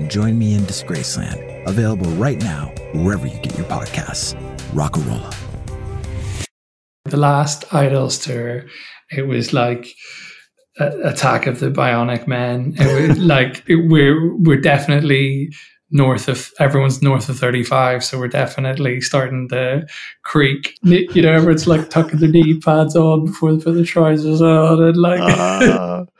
and join me in Disgraceland. Available right now, wherever you get your podcasts. Rockarola. The last IDLES tour, it was like Attack of the Bionic Men. It was like it, we're we're definitely north of everyone's north of 35 so we're definitely starting to creak you know everyone's like tucking their knee pads on before they put the trousers on and like uh.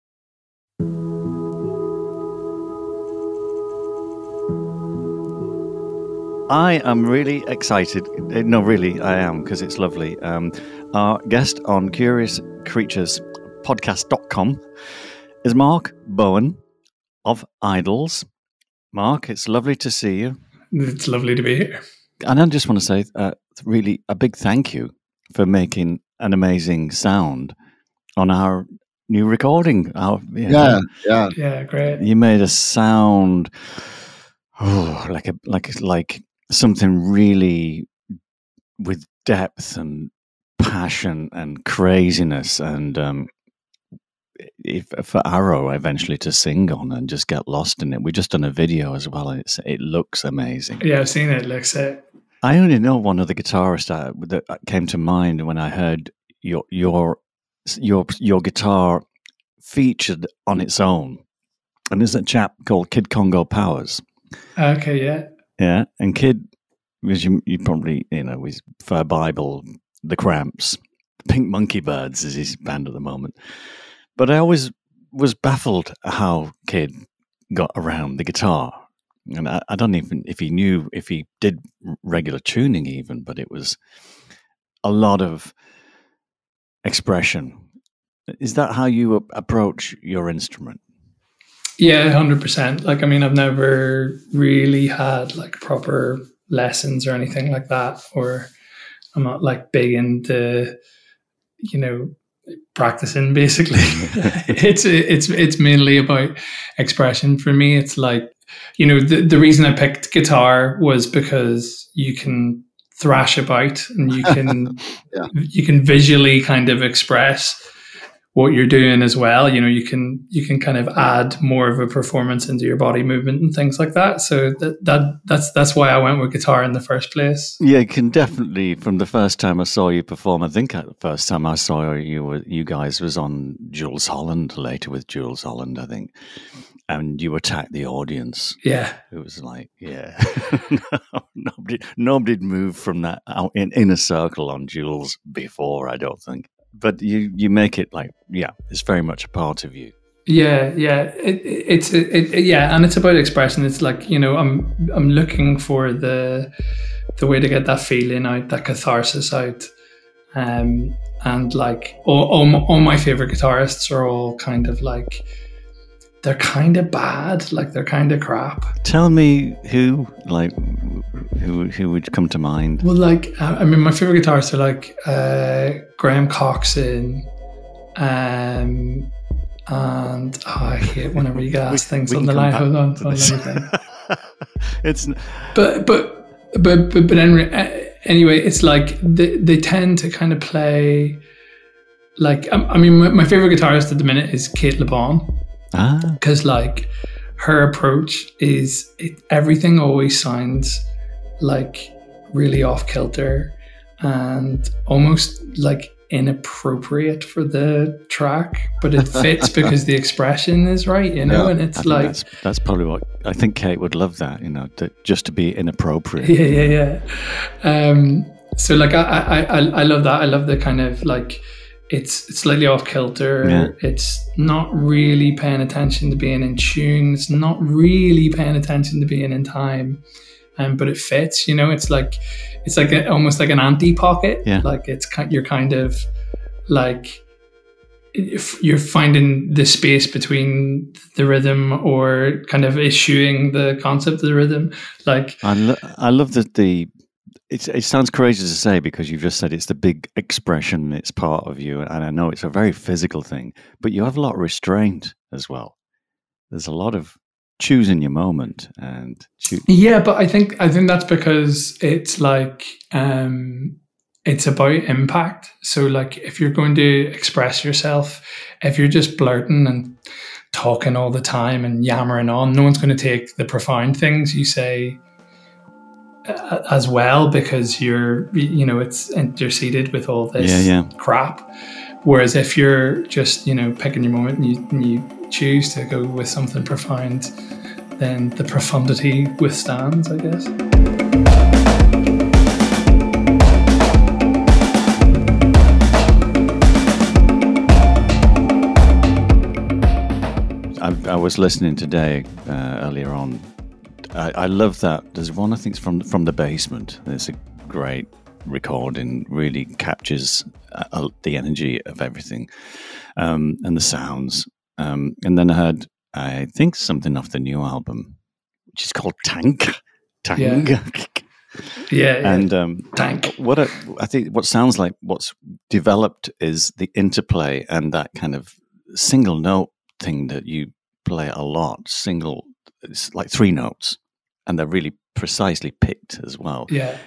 I am really excited. No, really, I am because it's lovely. Um, our guest on Curious Creatures podcast.com is Mark Bowen of IDLES. Mark, it's lovely to see you. It's lovely to be here. And I just want to say, uh, really, a big thank you for making an amazing sound on our new recording. Our, yeah, yeah, yeah, great. You made a sound, oh, like a like like something really with depth and passion and craziness and um, if, for Arrow eventually to sing on and just get lost in it. We just done a video as well. It's it looks amazing. Yeah, I've seen it. it looks it. I only know one other guitarist that came to mind when I heard your your your your guitar featured on its own, and there's a chap called Kid Congo Powers. Okay, yeah. Yeah, and Kid, because you, you probably, you know, with Fur Bible, The Cramps, Pink Monkey Birds is his band at the moment. But I always was baffled how Kid got around the guitar. And I, I don't even if he knew if he did regular tuning even, but it was a lot of expression. Is that how you approach your instrument? Yeah, hundred percent. Like, I mean, I've never really had like proper lessons or anything like that, or I'm not like big into, you know, practicing. Basically, it's it's it's mainly about expression for me. It's like, you know, the the reason I picked guitar was because you can thrash about and you can yeah. you can visually kind of express what you're doing as well you know you can you can kind of add more of a performance into your body movement and things like that. So that, that that's that's why I went with guitar in the first place. Yeah you can definitely from the first time I saw you perform I think uh, the first time I saw you were you guys was on Jools Holland later with Jools Holland I think. And you attacked the audience. Yeah. It was like yeah. Nobody nobody moved from that out in, in a circle on Jools before I don't think but you you make it like yeah, it's very much a part of you. Yeah, yeah, it, it's it, it, yeah, and it's about expression. It's like you know, I'm I'm looking for the the way to get that feeling out, that catharsis out, Um, and like all, all, all my favorite guitarists are all kind of like they're kind of bad, like they're kind of crap. Tell me who, like, who who would come to mind? Well, like, I mean, my favorite guitarists are like uh, Graham Coxon, um, and oh, I hate whenever you asked things on the line. Hold on, hold on. it's but but but but but anyway, anyway, it's like they they tend to kind of play like I, I mean, my, my, favorite guitarist at the minute is Cate Le Bon because ah. like her approach is it, everything always sounds like really off kilter and almost like inappropriate for the track, but it fits because the expression is right, you know. Yeah, and it's like that's, that's, probably what I think Cate would love that, you know, to, just to be inappropriate. Yeah, yeah, yeah. Um, so like I, I, I, I love that. I love the kind of like it's slightly off kilter. Yeah. It's not really paying attention to being in tune. It's not really paying attention to being in time. Um, but it fits. You know, it's like it's like a, almost like an anti pocket. Yeah. Like it's you're kind of like if you're finding the space between the rhythm or kind of issuing the concept of the rhythm. Like I, lo- I love that the it's, it sounds crazy to say because you've just said it's the big expression, it's part of you, and I know it's a very physical thing, but you have a lot of restraint as well. There's a lot of choosing your moment and yeah but i think i think that's because it's like um it's about impact so like if you're going to express yourself if you're just blurting and talking all the time and yammering on no one's going to take the profound things you say as well because you're you know it's interceded with all this yeah, yeah. crap whereas if you're just you know picking your moment and you, and you choose to go with something profound, then the profundity withstands, I guess. I, I was listening today uh, earlier on. I, I, love that. There's one I think from from the basement. It's a great recording. Really captures uh, the energy of everything um, and the sounds. Um, and then I heard, I think, something off the new album, which is called Tangk. Tangk. Yeah. yeah, and um, Tangk. What I, I think what sounds like what's developed is the interplay and that kind of single note thing that you play a lot. Single, it's like three notes, and they're really precisely picked as well. Yeah,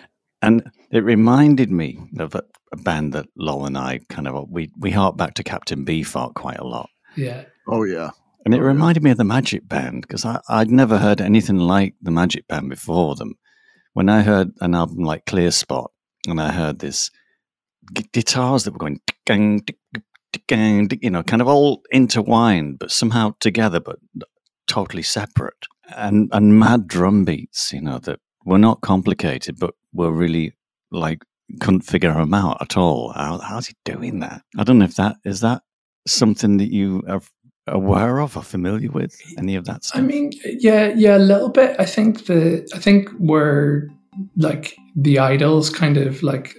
and it reminded me of a, a band that Lol and I kind of we we hark back to Captain Beefheart quite a lot. Yeah, Oh yeah. And it oh, reminded yeah. me of the Magic Band because I'd never heard anything like the Magic Band before them. When I heard an album like Clear Spot and I heard this g- guitars that were going, gang, gang, you know, kind of all intertwined, but somehow together, but totally separate. And, and mad drum beats, you know, that were not complicated, but were really like, couldn't figure them out at all. How, how's he doing that? I don't know if that is that something that you are aware of or familiar with? Any of that stuff? I mean, yeah, yeah, a little bit. I think the I think where like the IDLES kind of like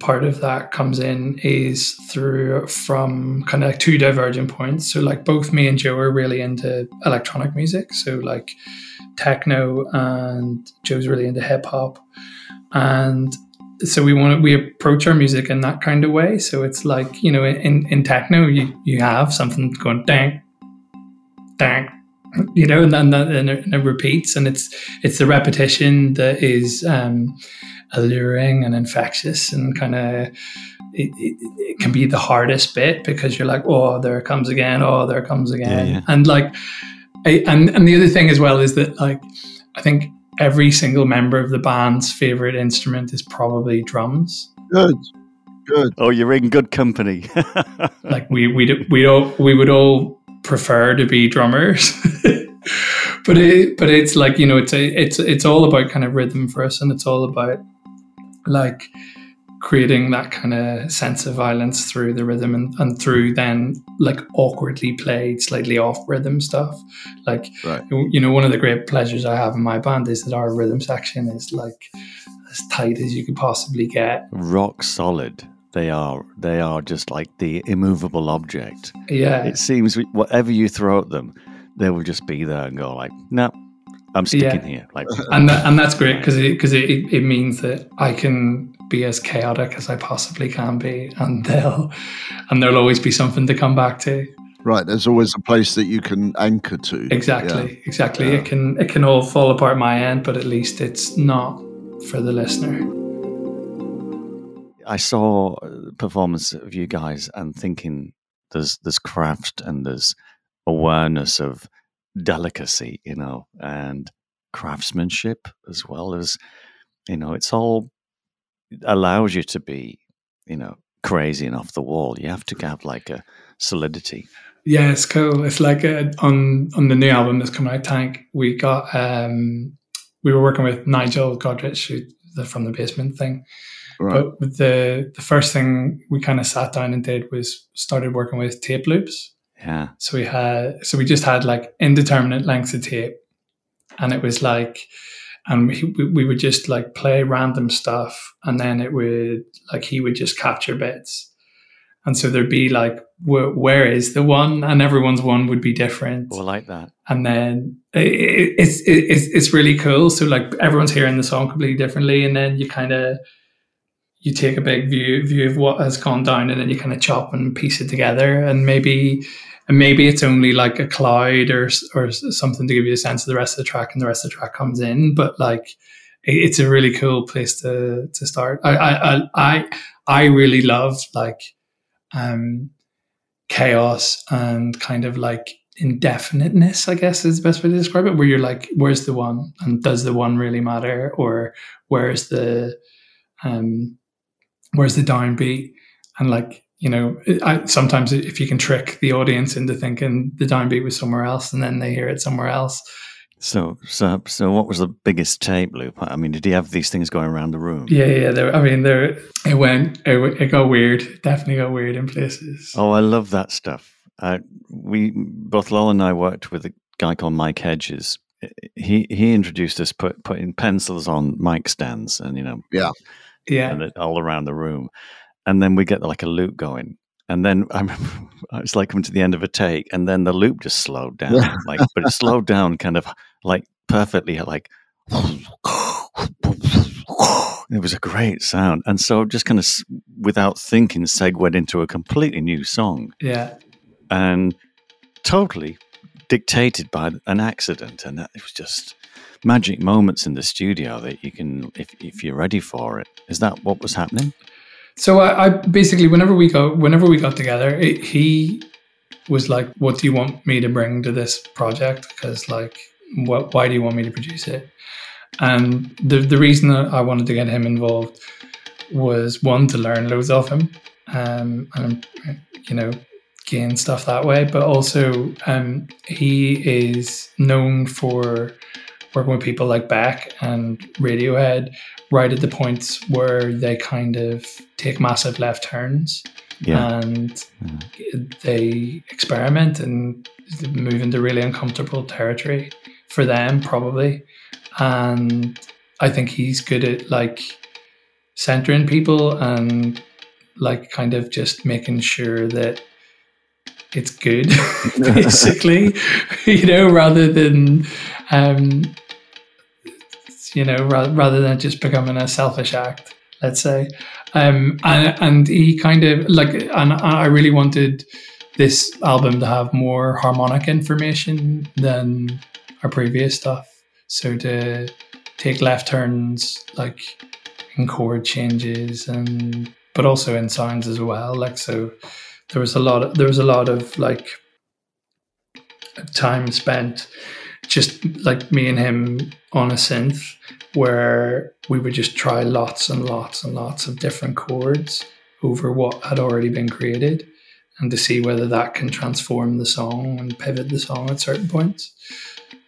part of that comes in is through from kind of like two divergent points. So like both me and Joe are really into electronic music. So like techno and Joe's really into hip hop. And so we want to, we approach our music in that kind of way. So it's like you know, in in techno, you you have something going dang, dang, you know, and then and it repeats, and it's it's the repetition that is um, alluring and infectious, and kind of. It, it, it, can be the hardest bit because you're like, oh, there it comes again. Oh, there it comes again. Yeah, yeah. And like, I, and and the other thing as well is that like, I think every single member of the band's favorite instrument is probably drums. Good, good. Oh, you're in good company. like we we we all we would all prefer to be drummers, but it but it's like you know it's a, it's it's all about kind of rhythm for us, and it's all about like creating that kind of sense of violence through the rhythm and, and through then like awkwardly played slightly off rhythm stuff like right. you know one of the great pleasures i have in my band is that our rhythm section is like as tight as you could possibly get rock solid they are they are just like the immovable object. Yeah, It seems whatever you throw at them, they will just be there and go like, no, I'm sticking Yeah. here. Like, and that, and that's great because it because it, it, it means that I can be as chaotic as I possibly can be, and they'll and there'll always be something to come back to. Right, there's always a place that you can anchor to. Exactly, exactly. Yeah. It can it can all fall apart my end, but at least it's not for the listener. I saw a performance of you guys and thinking there's there's craft and there's awareness of delicacy, you know, and craftsmanship as well as you know, it's all allows you to be, you know, crazy and off the wall. You have to have like a solidity. Yeah, it's cool. It's like uh on on the new album that's coming out, Tangk. We got um we were working with Nigel Godrich, who the from the basement thing. Right. But the the first thing we kind of sat down and did was started working with tape loops. Yeah. So we had so we just had like indeterminate lengths of tape, and it was like, and we we would just like play random stuff, and then it would like he would just capture bits, and so there'd be like where, where is the one, and everyone's one would be different, oh, Or like that. and then it, it, it's it, it's it's really cool. So like everyone's hearing the song completely differently, and then you kind of you take a big view view of what has gone down, and then you kind of chop and piece it together, and maybe and maybe it's only like a cloud or or something to give you a sense of the rest of the track, and the rest of the track comes in. But like it, it's a really cool place to to start. I I I I, I really love like um chaos and kind of like indefiniteness, I guess is the best way to describe it, where you're like, where's the one? And does the one really matter? Or where's the um where's the downbeat? And like, you know, I, sometimes if you can trick the audience into thinking the downbeat was somewhere else and then they hear it somewhere else. So, so, so, what was the biggest tape loop? I mean, did he have these things going around the room? Yeah, yeah. There, I mean, there it went. It, it got weird. Definitely got weird in places. Oh, I love that stuff. Uh, we both Lol and I worked with a guy called Mike Hedges. He he introduced us put putting pencils on mic stands and you know yeah. and it all around the room, and then we get like a loop going. And then I remember it's like coming to the end of a take, and then the loop just slowed down, like but it slowed down kind of like perfectly, like it was a great sound, and so just kind of without thinking, segued into a completely new song. Yeah. and totally dictated by an accident and that it was just magic moments in the studio that you can if, if you're ready for it. Is that what was happening So I, I basically, whenever we go, whenever we got together, it, he was like, "What do you want me to bring to this project? Because like, what? Why do you want me to produce it?" And the the reason that I wanted to get him involved was one to learn loads of him, um, and you know, gain stuff that way. But also, um, he is known for working with people like Beck and Radiohead, right at the points where they kind of take massive left turns yeah. and they experiment and move into really uncomfortable territory for them probably. And i think he's good at like centering people and like kind of just making sure that it's good basically you know rather than um you know rather, rather than just becoming a selfish act let's say. Um and, and he kind of like and i really wanted this album to have more harmonic information than our previous stuff. So to take left turns like in chord changes and but also in sounds as well. Like so there was a lot of, there was a lot of like time spent just like me and him on a synth where we would just try lots and lots and lots of different chords over what had already been created and to see whether that can transform the song and pivot the song at certain points.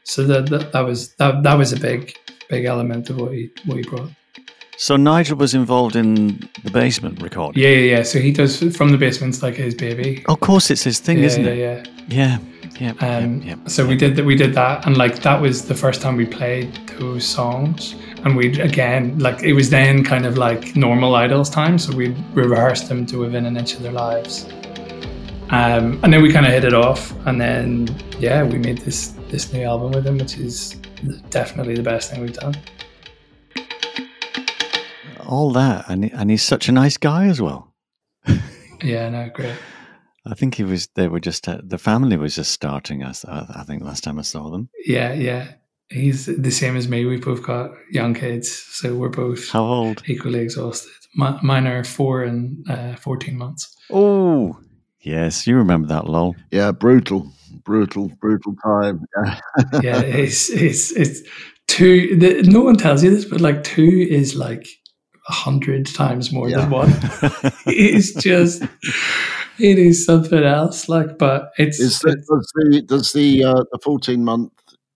So that that, that was that, that was a big big element of what he what he brought. So nigel was involved in the basement recording? Yeah yeah yeah. So he does from the basement's like his baby. Of course it's his thing yeah, isn't yeah, it? yeah. Yeah yeah, um, yeah, yeah, so we did that. We did that, and like that was the first time we played those songs, and we'd again like it was then kind of like normal IDLES time so we rehearsed them to within an inch of their lives. Um, and then we kind of hit it off and then yeah we made this this new album with him which is definitely the best thing we've done. All that and, and he's such a nice guy as well. Yeah no great I think he was. They were just. Uh, the family was just starting. Us. I, I think last time I saw them. Yeah, yeah he's the same as me. We've both got young kids, so we're both how old? Equally exhausted. My, mine are four and uh, fourteen months. Oh, yes, you remember that, lol. Yeah, brutal, brutal, brutal time. yeah, it's it's it's two. The, no one tells you this, but like two is like a hundred times more yeah. than one. it's just. It is something else, like, but it's. Is the, does the does the uh, the fourteen month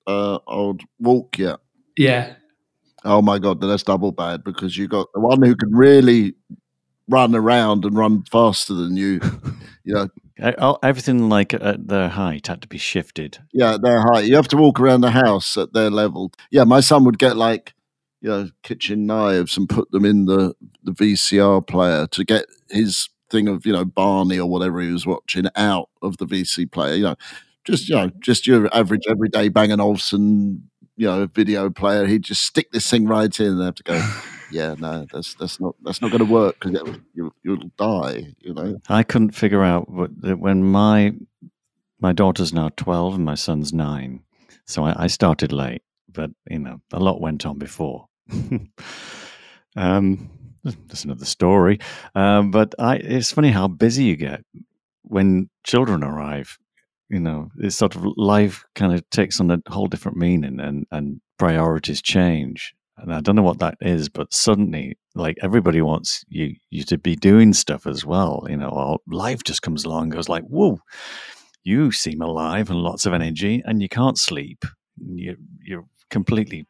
uh, old walk yet? Yeah. Oh my god, that's double bad because you got the one who can really run around and run faster than you. You know, oh, everything like at their height had to be shifted. Yeah, their height. You have to walk around the house at their level. Yeah, my son would get like you know kitchen knives and put them in the the VCR player to get his thing of you know Barney or whatever he was watching out of the VC player. You know, just you know, just your average everyday Bang and Olufsen, you know, video player. He'd just stick this thing right in and have to go. Yeah, no, that's that's not that's not going to work because you, you'll die. You know. I couldn't figure out what when my my daughter's now twelve and my son's nine, so I, I started late. But you know, a lot went on before. um, that's another story. Um, but I, it's funny how busy you get when children arrive you know, it's sort of life kind of takes on a whole different meaning and, and priorities change. And I don't know what that is, but suddenly, like everybody wants you you to be doing stuff as well. You know, life just comes along, goes like, "Whoa, you seem alive and lots of energy, and you can't sleep. You you're completely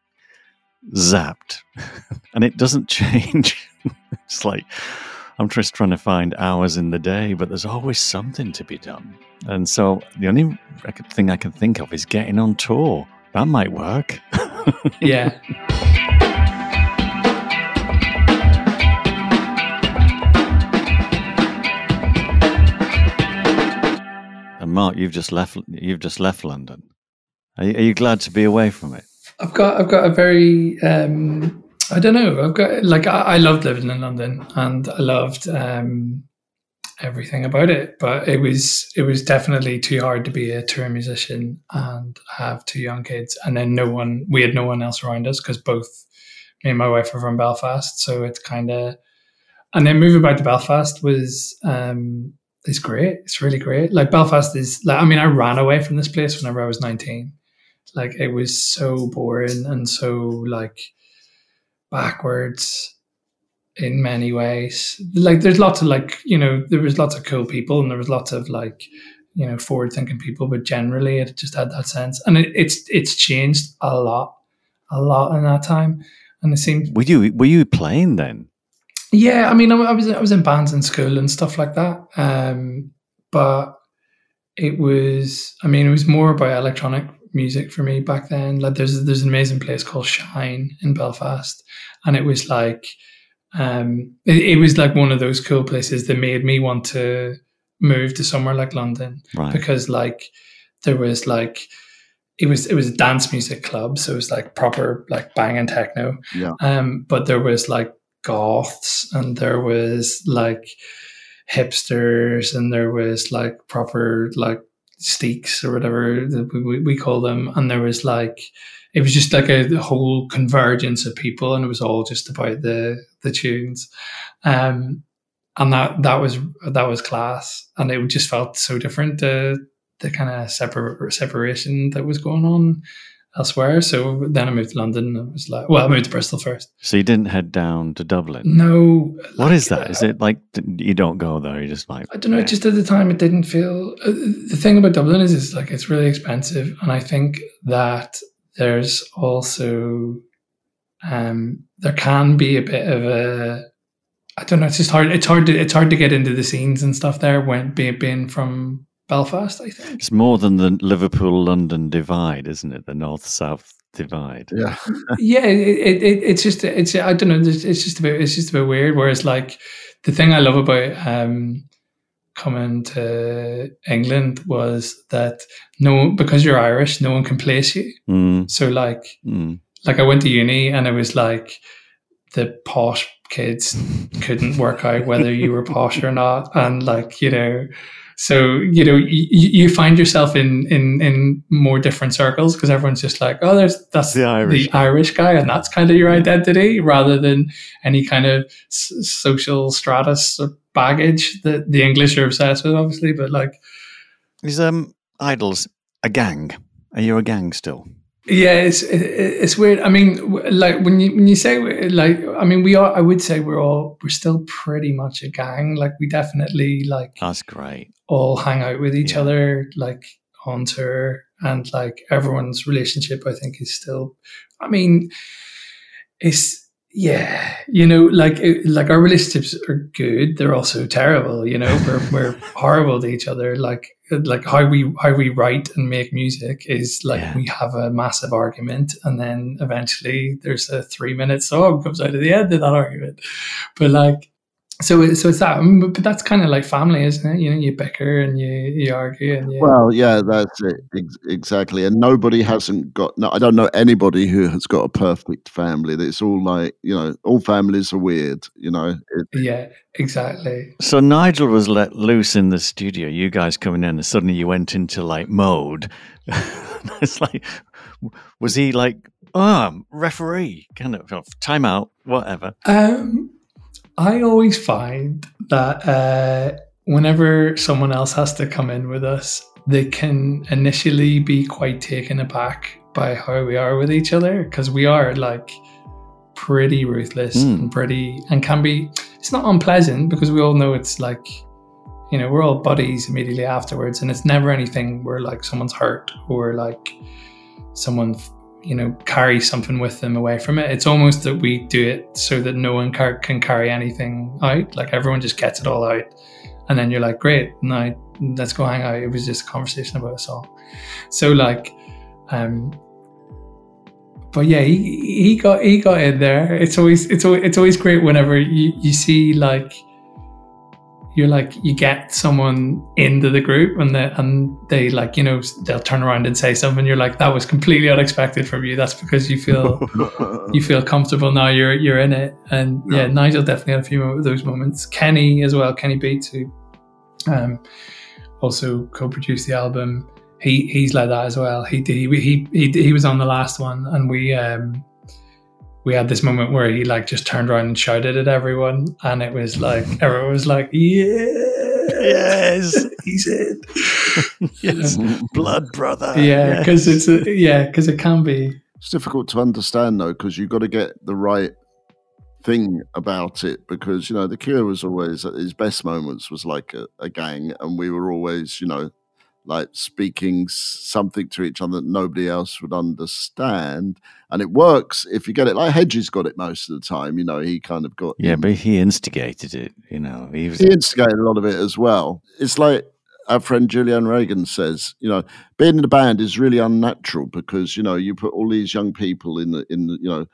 zapped, and it doesn't change. it's like I'm just trying to find hours in the day, but there's always something to be done. And so the only thing I can think of is getting on tour. That might work. yeah. And Mark, you've just left. You've just left London. Are you, are you glad to be away from it? I've got. I've got a very um, I don't know. I've got like I, I loved living in London, and I loved um, everything about it. But it was it was definitely too hard to be a tour musician and have two young kids, and then no one. We had no one else around us because both me and my wife are from Belfast, so it's kind of. And then moving back to Belfast was um, is great. It's really great. Like Belfast is like I mean I ran away from this place whenever I was nineteen. Like it was so boring and so like backwards in many ways. Like there's lots of like, you know, there was lots of cool people and there was lots of like, you know, forward thinking people, but generally it just had that sense. And it, it's it's changed a lot, a lot in that time. And it seemed Were you were you playing then? Yeah, I mean I, I was I was in bands in school and stuff like that. Um but it was I mean it was more about electronic music for me back then. Like there's there's an amazing place called Shine in Belfast, and it was like um, it, it, was like one of those cool places that made me want to move to somewhere like London right. because like there was like it was it was a dance music club, so it was like proper like banging techno. Yeah. Um, but there was like goths and there was like hipsters and there was like proper like steaks or whatever we, we call them. And there was like it was just like a, whole convergence of people and it was all just about the the tunes. Um and that that was that was class. And it just felt so different the the kind of separ- separation that was going on elsewhere. So then I moved to London. And it was like, well, I moved to Bristol first. So you didn't head down to Dublin? No. What like, is that? Is it like you don't go there? You just like I don't know. Yeah. Just at the time, it didn't feel. Uh, the thing about Dublin is, it's like it's really expensive, and I think that there's also um there can be a bit of a I don't know. It's just hard. It's hard to it's hard to get into the scenes and stuff there when being being from Belfast, I think. It's more than the Liverpool London divide, isn't it? The north south divide. Yeah. yeah, it, it, it's just it's I don't know. It's just a bit it's just a bit weird. Whereas like the thing I love about um, coming to England was that no because you're Irish, no one can place you. Mm, So like mm. like I went to uni and it was like the posh kids couldn't work out whether you were posh or not, and like you know. So you know you, you find yourself in in in more different circles because everyone's just like oh there's that's The Irish guy. Irish guy and that's kind of your identity rather than any kind of s- social stratus or baggage that the English are obsessed with obviously but like Is um IDLES a gang? Are you a gang still? Yeah, it's it, it's weird. I mean, like when you when you say like, I mean, we are. I would say we're all we're still pretty much a gang. Like we definitely like That's great. all hang out with each Yeah. other, like on tour, and like everyone's relationship. I think is still. I mean, it's yeah, you know, like uh, like our relationships are good. They're also terrible. You know, we're we're horrible to each other. Like uh, like how we how we write and make music is like Yeah. we have a massive argument, and then eventually there's a three minute song comes out of the end of that argument. But like. So, so it's that, Mm, but but that's kind of like family, isn't it? You know, you bicker and you, you argue and you. Well, yeah, that's it ex- exactly. And nobody hasn't got. No, I don't know anybody who has got a perfect family. It's all like you know, all families are weird. You know, it, yeah, exactly. So Nigel was let loose in the studio. You guys coming in, and suddenly you went into like mode. it's like, was he like, oh, referee, kind of timeout, whatever? Um, I always find that uh, whenever someone else has to come in with us, they can initially be quite taken aback by how we are with each other because we are like pretty ruthless Mm. and pretty and can be. It's not unpleasant because we all know it's like. You know, we're all buddies immediately afterwards, and it's never anything where like someone's hurt or like someone you know carry something with them away from it. It's almost that we do it so that no one car- can carry anything out. Like everyone just gets it all out. And then you're like great now let's go hang out. It was just a conversation about a song so like um but yeah he, he got he got in there. It's always it's always it's always great whenever you you see like you're like you get someone into the group and they and they like you know they'll turn around and say something. You're like that was completely unexpected from you. That's because you feel you feel comfortable now. You're you're in it. And yeah, Yeah. Nigel definitely had a few of those moments. Kenny as well Kenny Beats who um also co-produced the album. He he's like that as well. He did he he he, he was on the last one and we um we had this moment where he like just turned around and shouted at everyone and it was like everyone was like yeah Yes. he's it yes, blood brother. yeah Yes. because it's a, yeah because it can be it's difficult to understand though because you've got to get the right thing about it because you know the Cure was always at his best moments was like a, a gang and we were always you know like speaking something to each other that nobody else would understand and it works if you get it like Hedges got it most of the time you know he kind of got Yeah, but he instigated it. You know, he was. he instigated a lot of it as well. It's like our friend Julian Reagan says, you know, being in a band is really unnatural because you know you put all these young people in the in the, you know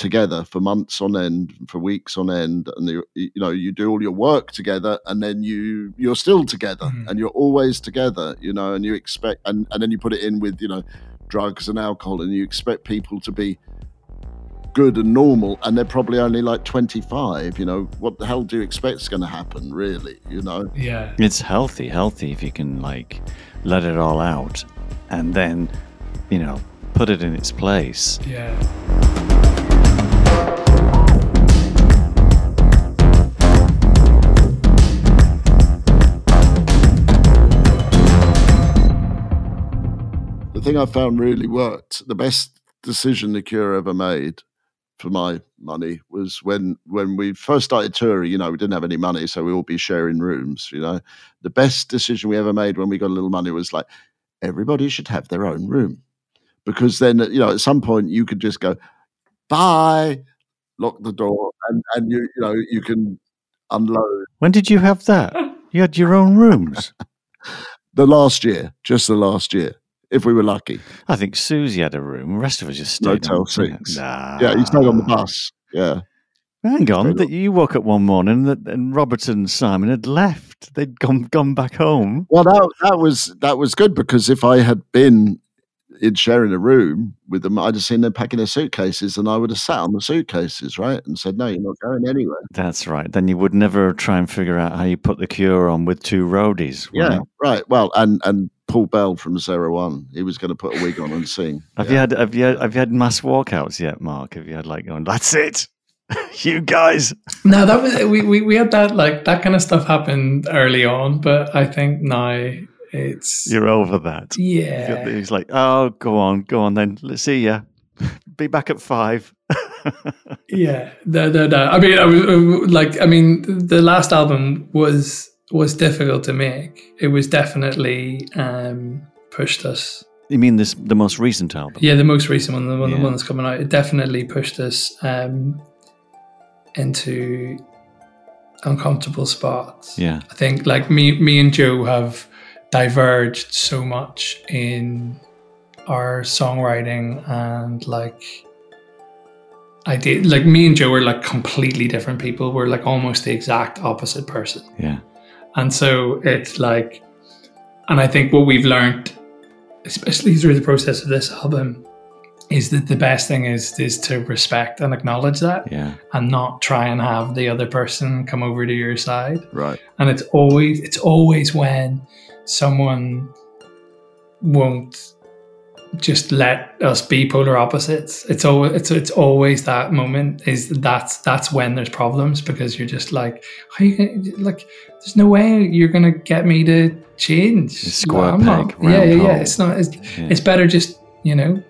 together for months on end, for weeks on end, and you, you know you do all your work together, and then you you're still together, Mhm. and you're always together, you know, and you expect, and and then you put it in with you know drugs and alcohol, and you expect people to be good and normal and they're probably only like 25 you know what the hell do you expect is going to happen really you know yeah It's healthy, healthy if you can like let it all out, and then, you know, put it in its place. yeah the thing i found really worked the best decision the cure ever made for my money was when when we first started touring you know we didn't have any money so we all be sharing rooms you know the best decision we ever made when we got a little money was like everybody should have their own room because then you know at some point you could just go bye lock the door and and you you know you can unload When did you have that? You had your own rooms. the last year just the last year if we were lucky. I think Siouxsie had a room. The rest of us just stayed. Motel on- six. Nah. Yeah, you stayed on the bus. Yeah. Hang on, that you woke up one morning and, and Robert and Simon had left. They'd gone gone back home. Well, that that was that was good because if I had been in sharing a room with them, I'd have seen them packing their suitcases, and I would have sat on the suitcases, right, and said, "No, you're not going anywhere." That's right. Then you would never try and figure out how you put the cure on with two roadies. Yeah, right? right. Well, and and Paul Bell from Zero One, he was going to put a wig on and sing. Have Yeah. you had have you had, have you had mass walkouts yet, Mark? Have you had like going? That's it, you guys. No, that was we, we we had that like that kind of stuff happened early on, but I think now it's You're over that. yeah. He's like, oh, go on, go on, then. Let's see ya. Be back at five. Yeah, no, no, no. I mean, I was uh, like, I mean, the last album was was difficult to make. It was definitely um, pushed us. you mean this the most recent album? Yeah, the most recent one, the one, the one that's coming out, it definitely pushed us um, into uncomfortable spots. Yeah. I think like me, me and Joe have diverged so much in our songwriting and like I did like me and Joe were like completely different people. We're like almost the exact opposite person. Yeah. And so it's like, and I think what we've learned, especially through the process of this album, is that the best thing is is to respect and acknowledge that Yeah. and not try and have the other person come over to your side Right. and it's always it's always when someone won't just let us be polar opposites it's always it's, it's always that moment is that's that's when there's problems because you're just like how you gonna, like there's no way you're gonna get me to change Square I'm not- peg, yeah round yeah yeah hole. it's not it's, Yeah. it's better just you know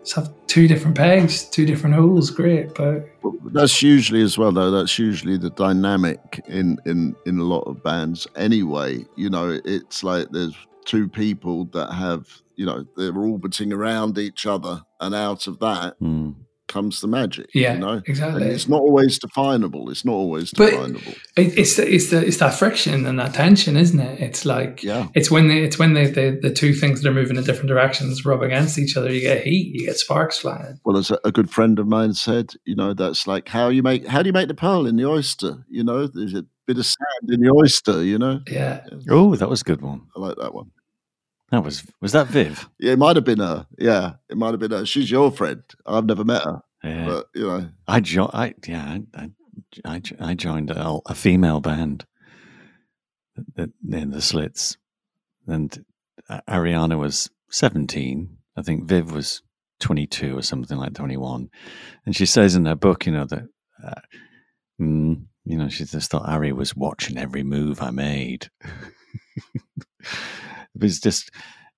just have two different pegs two different holes great but That's usually as well, though. That's usually the dynamic in in in a lot of bands. Anyway, you know, it's like there's two people that have, you know, they're orbiting around each other, and out of that Mm. comes the magic. yeah you know, exactly and it's not always definable. It's not always definable. It, it's the, it's the it's that friction and that tension, isn't it? It's like Yeah. it's when they, it's when they, the the two things that are moving in different directions rub against each other. You get heat, you get sparks flying. Well, as a, a good friend of mine said, you know, that's like how you make how do you make the pearl in the oyster? You know, there's a bit of sand in the oyster. You know, Yeah, Oh, that was a good one. I like that one. That was was that Viv? Yeah, it might have been her. Yeah, it might have been her. She's your friend. I've never met her, Yeah. but you know, I jo- I yeah, I I, I- I joined a, a female band in the Slits, and Ariana was seventeen. I think Viv was twenty two or something like twenty one, and she says in her book, you know that. Uh, mm, you know, she just thought Ari was watching every move I made. it was just,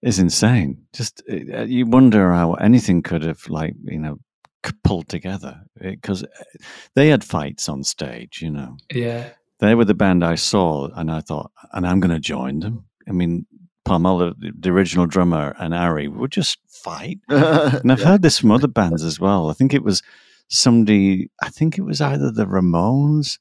it's insane. Just uh, uh, you wonder how anything could have, like, you know, pulled together eh, because uh, they had fights on stage. You know, yeah, they were the band I saw, and I thought, and I'm going to join them. I mean, Palmolive, the- the original drummer, and Ari would just fight. And I've heard this from other bands as well. I think it was somebody. I think it was either the Ramones.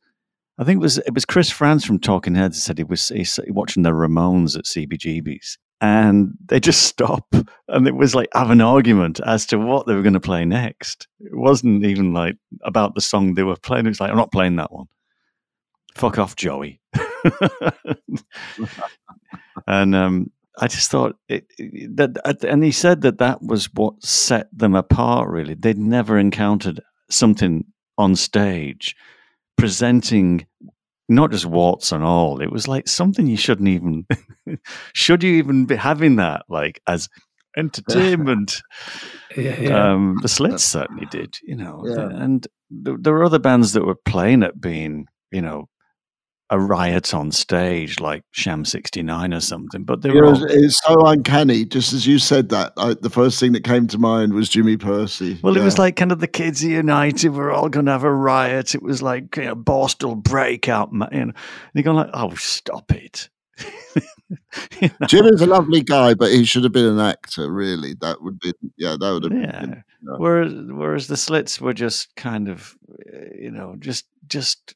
I think it was it was Chris Frantz from Talking Heads said he was watching the Ramones at CBGB's, and they just stop, and it was like have an argument as to what they were going to play next. It wasn't even like about the song they were playing. It was like I'm not playing that one. Fuck off, Joey. and um, I just thought it, it- that, and he said that that was what set them apart. Really, they'd never encountered something on stage presenting not just warts and all. It was like something you shouldn't even. should you even be having that like as entertainment? yeah, yeah. Um, the Slits certainly did, you know. Yeah. And th- there were other bands that were playing at being, you know, a riot on stage, like Sham 69 or something. But were all, it's, so uncanny. Just as you said that, I, the first thing that came to mind was Jimmy Pursey. well, it was like kind of the kids united. We're all going to have a riot. It was like you know, Borstal breakout. You know, and you're going like, oh, stop it. You know? Jimmy's a lovely guy, but he should have been an actor. Really, that would be yeah, that would have Yeah. been. yeah. Whereas, whereas the slits were just kind of, uh, you know, just just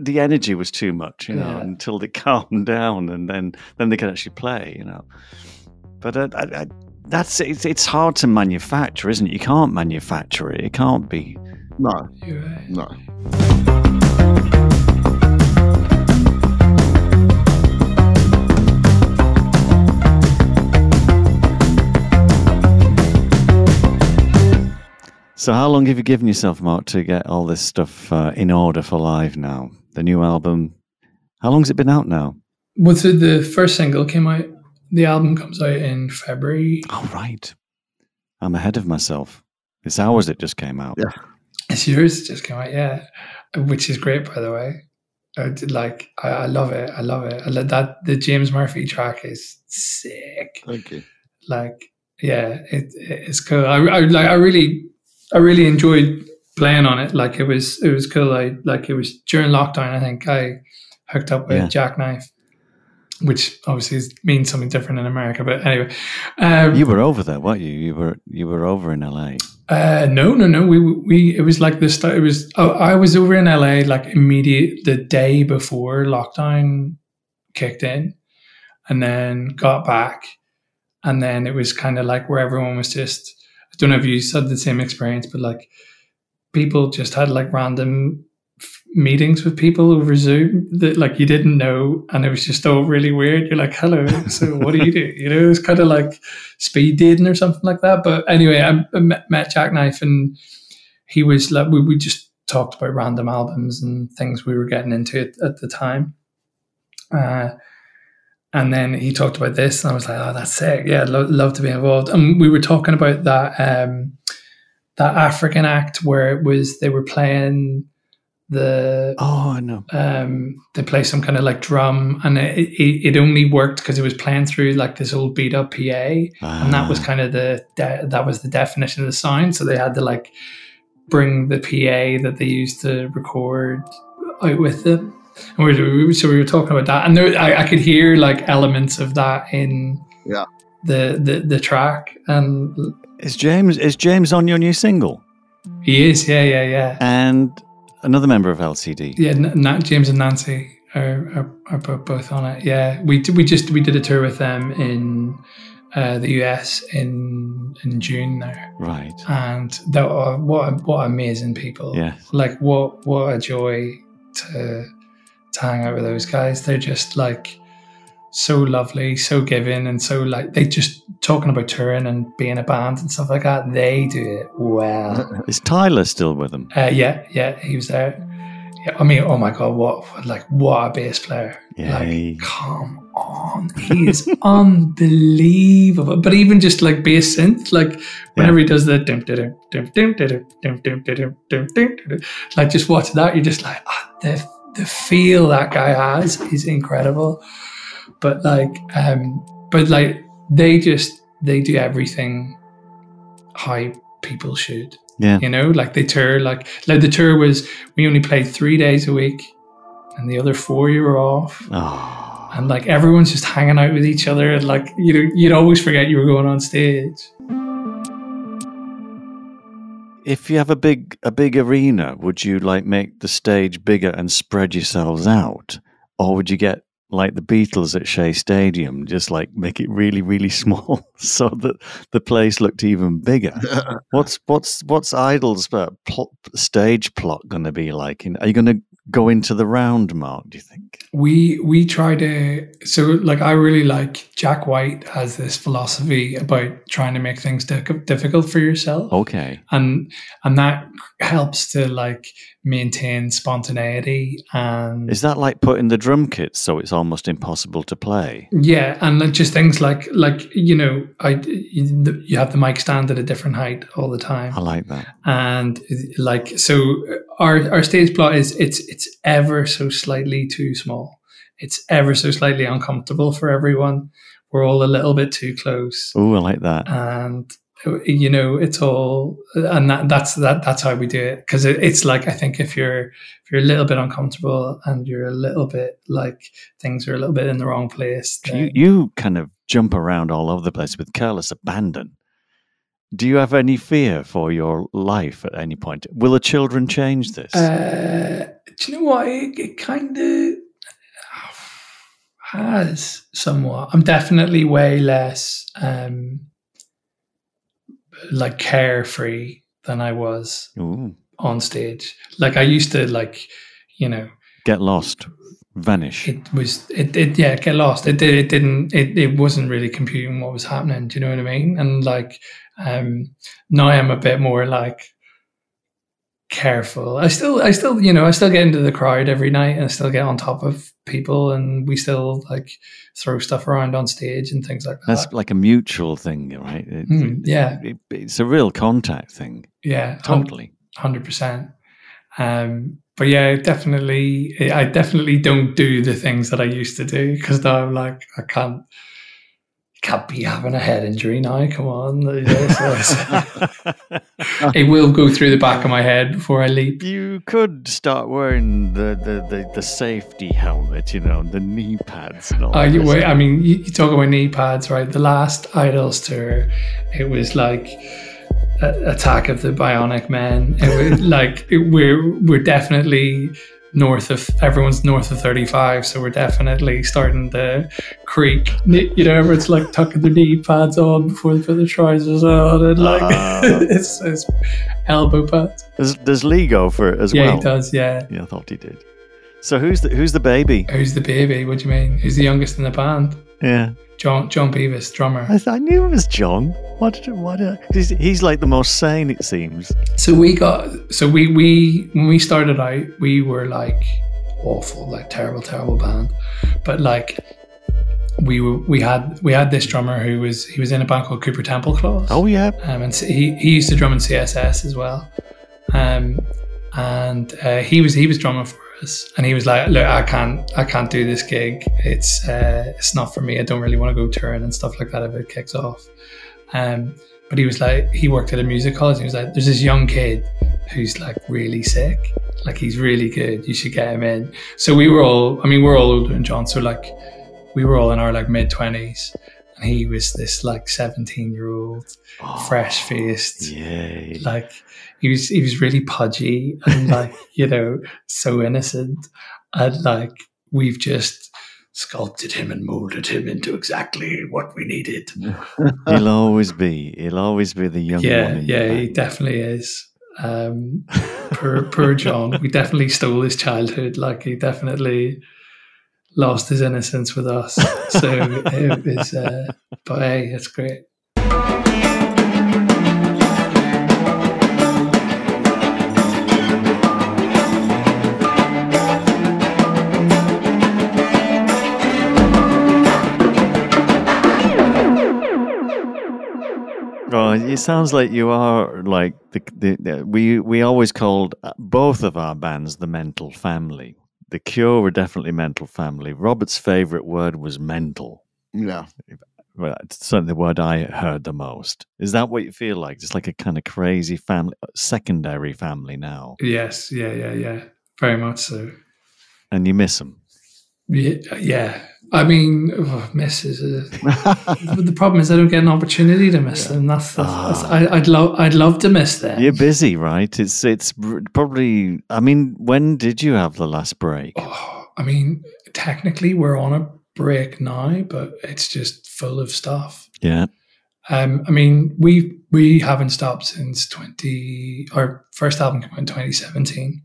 the energy was too much, you know, Yeah. until they calmed down, and then then they could actually play, you know. But uh, I, I, that's it's, it's hard to manufacture, isn't it? You can't manufacture it. It can't be. No, You're right. no. So, how long have you given yourself, Mark, to get all this stuff uh, in order for live now? The new album. How long's it been out now? What's it? The first single came out. The album comes out in February. Oh, right. I'm ahead of myself. It's ours that just came out. Yeah. It's yours. It just came out. Yeah, which is great, by the way. I did like. I, I love it. I love it. I love that. The James Murphy track is sick. Thank you. Like, yeah, it, it's cool. I, I like. I really, I really enjoyed playing on it. Like, it was, it was cool. I like. It was during lockdown. I think I hooked up with Yeah. Jacknife, which obviously means something different in America. But anyway, um, You were over there, weren't you? You were you were over in LA. Uh, no, no, no. We we it was like the start. It was oh, I was over in LA like immediate the day before lockdown kicked in, and then got back, and then it was kind of like where everyone was just. Don't know if you had the same experience, but like people just had like random f- meetings with people over Zoom that like you didn't know, and it was just all really weird. You're like, "Hello, so what do you do?" You know, it was kind of like speed dating or something like that. But anyway, I, I met, met Jacknife, and he was like, we, we just talked about random albums and things we were getting into at, at the time. Uh, and then he talked about this, and I was like, "Oh, that's sick! Yeah, I'd lo- love to be involved." And we were talking about that um, that African act where it was they were playing the Oh, no um, they play some kind of like drum, and it, it, it only worked because it was playing through like this old beat up PA, and that was Ah. kind of the de- that was the definition of the sound. So they had to like bring the PA that they used to record out with them. And we were, so we were talking about that, and there, I, I could hear like elements of that in Yeah. the, the the track, and Is James is James on your new single? he is, yeah, yeah, yeah. And another member of LCD. Yeah, N- Nat, James and Nancy are, are, are both on it. Yeah, we d- we just we did a tour with them in uh, the US in in June there, Right. and that are, what what amazing people. Yeah. like what what a joy to to hang out with those guys. They're just like so lovely, so giving, and so like they just talking about touring and being a band and stuff like that. They do it well. Is Tyler still with them? Uh, yeah, yeah, he was there. Yeah, I mean, oh my god, what like what a bass player! Yay. Like, come on, he is unbelievable. But even just like bass synth, like whenever he does the like just watch that, you're just like, ah, the the feel that guy has is incredible. But like, um, but like they just they do everything how people should Yeah. you know like they tour like like the tour was we only played three days a week and the other four you were off Oh. and like everyone's just hanging out with each other and like you know you'd always forget you were going on stage If you have a big a big arena, would you like make the stage bigger and spread yourselves out, or would you get like the Beatles at Shea Stadium, just like make it really really small so that the place looked even bigger? what's what's what's IDLES' uh, pl- stage plot going to be like? Are you going to go into the round, Mark? Do you think? we we try to so like i really like jack white has this philosophy about trying to make things difficult for yourself Okay. and and that helps to like maintain spontaneity and Is that like putting the drum kits so it's almost impossible to play? Yeah, and just things like like you know, I you you have the mic stand at a different height all the time, I like that. and like so our our stage plot is it's it's ever so slightly too small. It's ever so slightly uncomfortable for everyone. We're all a little bit too close, Oh, I like that. and you know it's all and that, that's that that's how we do it because it, it's like I think if you're if you're a little bit uncomfortable and you're a little bit like things are a little bit in the wrong place, you, you kind of jump around all over the place with careless abandon. Do you have any fear for your life at any point? Will the children change this? Uh, do you know what? It, it kind of. has somewhat. I'm definitely way less um like carefree than I was Ooh. on stage. Like I used to like, you know, Get lost, vanish. it was it, it yeah get lost it did it didn't it, it wasn't really computing what was happening do you know what i mean and like um now i'm a bit more like careful i still i still you know i still get into the crowd every night and i still get on top of people and we still like throw stuff around on stage and things like that That's like a mutual thing, right? It- Hmm, yeah. it- it's a real contact thing. yeah Totally. hundred percent. Um, but yeah, definitely, I definitely don't do the things that I used to do because now I'm like, I can't, can't be having a head injury now. Come on, You know, so it's- it will go through the back of my head before I leap. You could start wearing the, the, the, the safety helmet, you know, the knee pads and all Uh, you, wait, I mean, you, you talk about knee pads, right? The last IDLES tour, it was like a, Attack of the Bionic Men. It was like it, we're we're definitely north of everyone's north of 35 so we're definitely starting to creak you know everyone's like tucking their knee pads on before they put their trousers on and like Ah. it's, it's elbow pads There's, there's Lego for it as yeah well. he does yeah Yeah, I thought he did. So who's the who's the baby? who's the baby what do you mean who's the youngest in the band Yeah, Jon Jon Beavis drummer I, th- I knew it was Jon. What? Did, what? Uh, he's, he's like the most sane, it seems. So we got so we we when we started out we were like awful like terrible terrible band, but like we were we had we had this drummer who was he was in a band called Cooper Temple Clause. Oh yeah, Um, and he, he used to drum in CSS as well. Um, and uh, he was he was drumming for us, and he was like, "Look, I can't I can't do this gig. It's uh, it's not for me. I don't really want to go touring and stuff like that if it kicks off." Um, but he was like, he worked at a music college. He was like, "There's this young kid who's like really sick. Like he's really good. You should get him in." So we were all, I mean, we're all older than Jon, so like we were all in our like mid twenties, and he was this like seventeen year old fresh faced. Like he was, he was really pudgy and like you know so innocent, and like we've just sculpted him and molded him into exactly what we needed. He'll always be. He'll always be the young yeah, one. yeah, he definitely is. Um, poor, poor Jon. We definitely stole his childhood. Like he definitely lost his innocence with us. So it was, uh, but hey, it's great. Oh, it sounds like you are like the, the, the we we always called both of our bands the mental family. The Cure were definitely mental family. Robert's favorite word was mental. Yeah. Well, it's certainly the word I heard the most. Is that what you feel like? Just like a kind of crazy family, secondary family now, Yes, yeah, yeah, yeah. Very much so. and you miss them. Yeah, yeah. I mean, oh, miss is but the problem is I don't get an opportunity to miss them. That's, that's, that's Ah. I, I'd love I'd love to miss them. You're busy, right? It's it's probably. I mean, when did you have the last break? Oh, I mean, technically we're on a break now, but it's just full of stuff. Yeah, Um, I mean, we we haven't stopped since twenty. Our first album came out in twenty seventeen,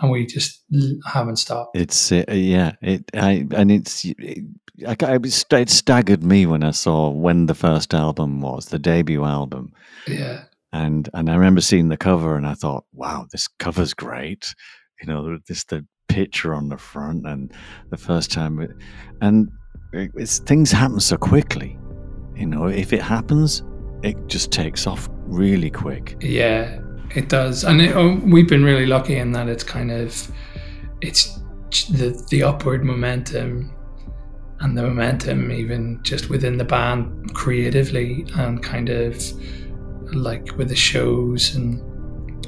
and we just haven't stopped. it's uh, yeah. It I and it's. It, I, it, staggered me when I saw when the first album was, the debut album, Yeah, and and I remember seeing the cover and I thought, wow, this cover's great. You know, this the picture on the front and the first time, it, and it's things happen so quickly. You know, if it happens, it just takes off really quick. yeah, it does, and it, oh, we've been really lucky in that it's kind of it's the the upward momentum and the momentum even just within the band creatively and kind of like with the shows and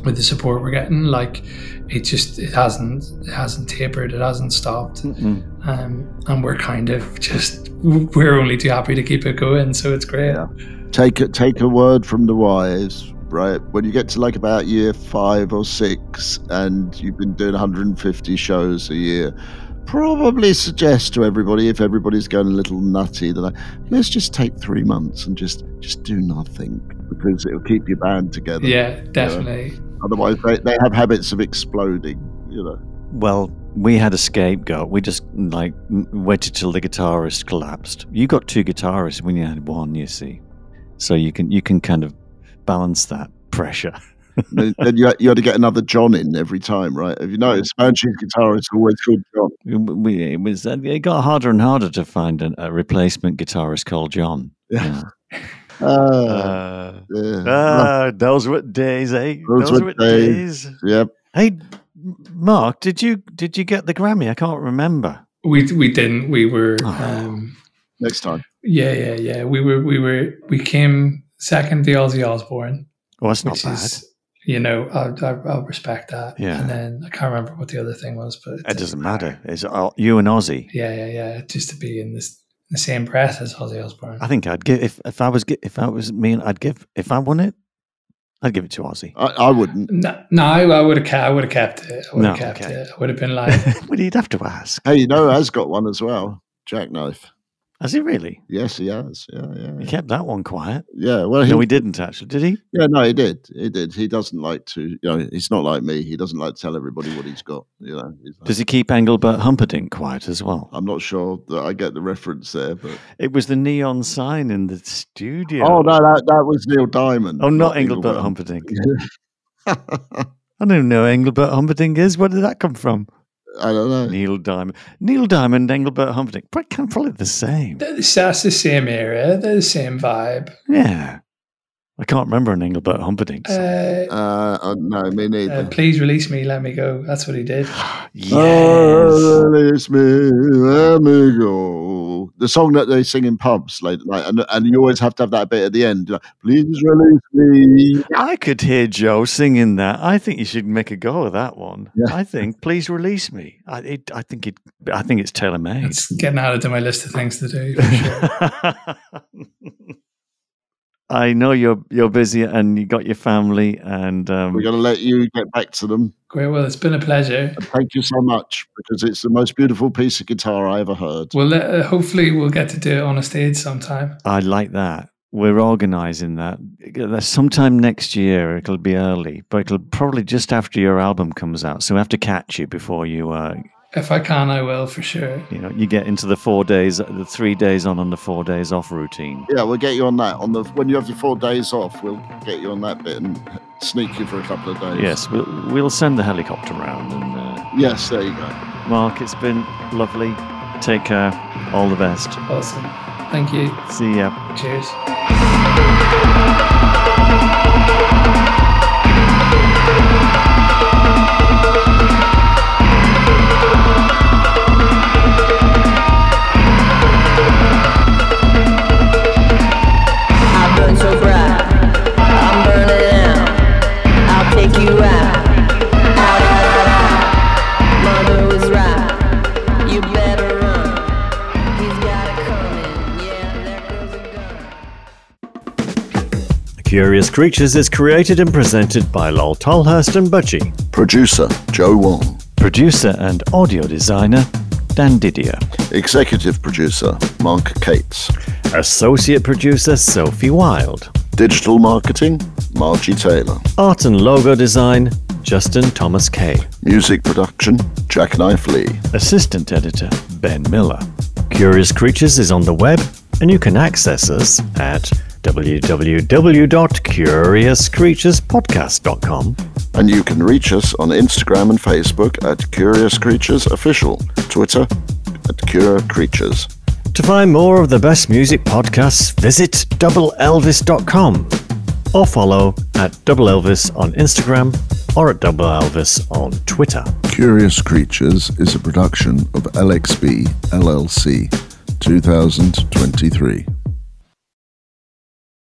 with the support we're getting like it just it hasn't it hasn't tapered it hasn't stopped. Um, and we're kind of just we're only too happy to keep it going so it's great. Yeah. Take a, take a word from the wise, right? When you get to like about year five or six and you've been doing 150 shows a year, probably suggest to everybody if everybody's going a little nutty that I, let's just take three months and just just do nothing because it'll keep your band together. Yeah, definitely. Otherwise, they, they have habits of exploding. You know. Well, we had a scapegoat. We just like waited till the guitarist collapsed. You got two guitarists when you had one, you see, so you can you can kind of balance that pressure. then then you, had- you had to get another John in every time, right? Have you noticed? Banshee's guitarists are always called John. We, it was it got harder and harder to find a, a replacement guitarist called John. Yeah. Yeah. Uh, Uh, yeah. ah, those were days, eh? Those Those, were were days. days. Yep. Hey, Mark, did you did you get the Grammy? I can't remember. We we didn't. We were. Oh. Um, Next time. yeah, yeah, yeah. We were. We were. We came second to Ozzy Osbourne, Oh, that's not which bad. is. You know, I'll, I'll I'll respect that. Yeah. And then I can't remember what the other thing was, but It doesn't matter. It's all, you and Ozzy. Yeah, yeah, yeah. Just to be in this the same breath as Ozzy Osbourne. I think I'd give if if I was if I was me, I'd give if I won it, I'd give it to Ozzy. I, I wouldn't. No, no, I, I would have kept. I would have kept it. I would have No, kept okay. it. I would have been like, but he'd have to ask. Hey, you know, who has got one as well. Jacknife. Has he really? Yes, he has. Yeah, yeah, He kept that one quiet. yeah. Well, he, No, he didn't actually. Did he? yeah, no, he did. He did. He doesn't like to. You know, he's not like me. He doesn't like to tell everybody what he's got. You know, like- Does he keep Engelbert Humperdinck quiet as well? I'm not sure that I get the reference there, but It was the neon sign in the studio. oh no, that that was Neil Diamond. Oh, not Engelbert Humperdinck. I don't even know who Engelbert Humperdinck is. Where did that come from? I don't know. Neil Diamond. Neil Diamond, Engelbert Humperdinck. But kind of probably the same. that's that's the same era. They're the same vibe. Yeah. I can't remember an Engelbert Humperdinck song. Uh, Uh, uh, no, me neither. uh, please release me. Let me go. That's what he did. yes. Oh, release me, let me go. The song that they sing in pubs like, at night, and, and you always have to have that bit at the end. like, Please release me. I could hear Joe singing that. I think you should make a go of that one. Yeah. I think, please release me. I, it, I think it. I think it's tailor made. It's getting added to my list of things to do. For sure. I know you're you're busy and you got your family and um, We're going to let you get back to them. Great. Well, it's been a pleasure. And thank you so much because it's the most beautiful piece of guitar I ever heard. Well, uh, hopefully we'll get to do it on a stage sometime. I like that. We're organising that. Sometime next year, it'll be early, but it'll probably just after your album comes out. So we have to catch you before you, uh, If I can, I will for sure. you know, you get into the four days, the three days on and the four days off routine. Yeah, we'll get you on that. On the when you have your four days off, we'll get you on that bit and sneak you for a couple of days. Yes, we'll, we'll send the helicopter round. And uh, Yes, there you go. Mark, it's been lovely. Take care. All the best. Awesome. Thank you. See ya. Cheers. Creatures is created and presented by Lol Tolhurst and Budgie. Producer Joe Wong. Producer and audio designer Dan Didier. Executive producer Mark Cates. Associate producer Sophie Wild. Digital marketing Margie Taylor. Art and logo design Justin Thomas Kay. Music production Jacknife Lee. Assistant editor Ben Miller. Curious Creatures is on the web and you can access us at www.curiouscreaturespodcast.com. And you can reach us on Instagram and Facebook at Curious Creatures Official, Twitter at Cure Creatures. To find more of the best music podcasts, visit doubleelvis.com or follow at Double Elvis on Instagram or at Double Elvis on Twitter. Curious Creatures is a production of LXB LLC 2023.